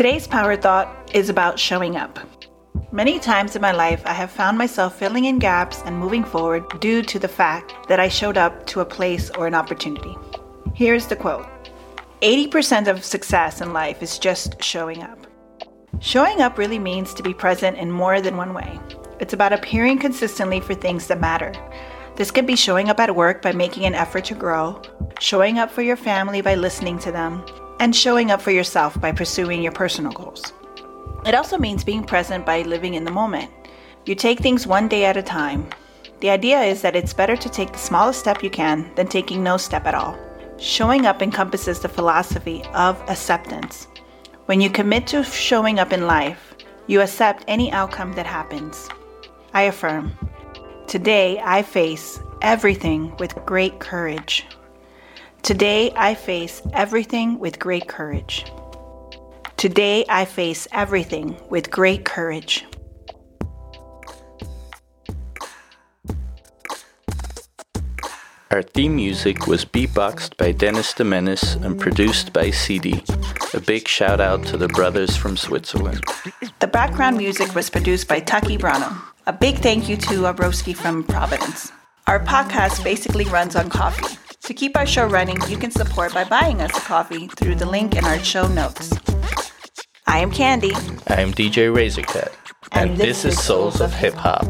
Today's power thought is about showing up. Many times in my life, I have found myself filling in gaps and moving forward due to the fact that I showed up to a place or an opportunity. Here's the quote 80% of success in life is just showing up. Showing up really means to be present in more than one way. It's about appearing consistently for things that matter. This could be showing up at work by making an effort to grow, showing up for your family by listening to them, and showing up for yourself by pursuing your personal goals. It also means being present by living in the moment. You take things one day at a time. The idea is that it's better to take the smallest step you can than taking no step at all. Showing up encompasses the philosophy of acceptance. When you commit to showing up in life, you accept any outcome that happens. I affirm, today I face everything with great courage. Today I face everything with great courage. Today I face everything with great courage. Our theme music was beatboxed by Dennis de Menace and produced by CD. A big shout out to the brothers from Switzerland. The background music was produced by Taki Brano. A big thank you to Abroski from Providence. Our podcast basically runs on coffee. To keep our show running, you can support by buying us a coffee through the link in our show notes. I am Candy. I am DJ Razorcat, and, and this, this is Souls of Hip Hop.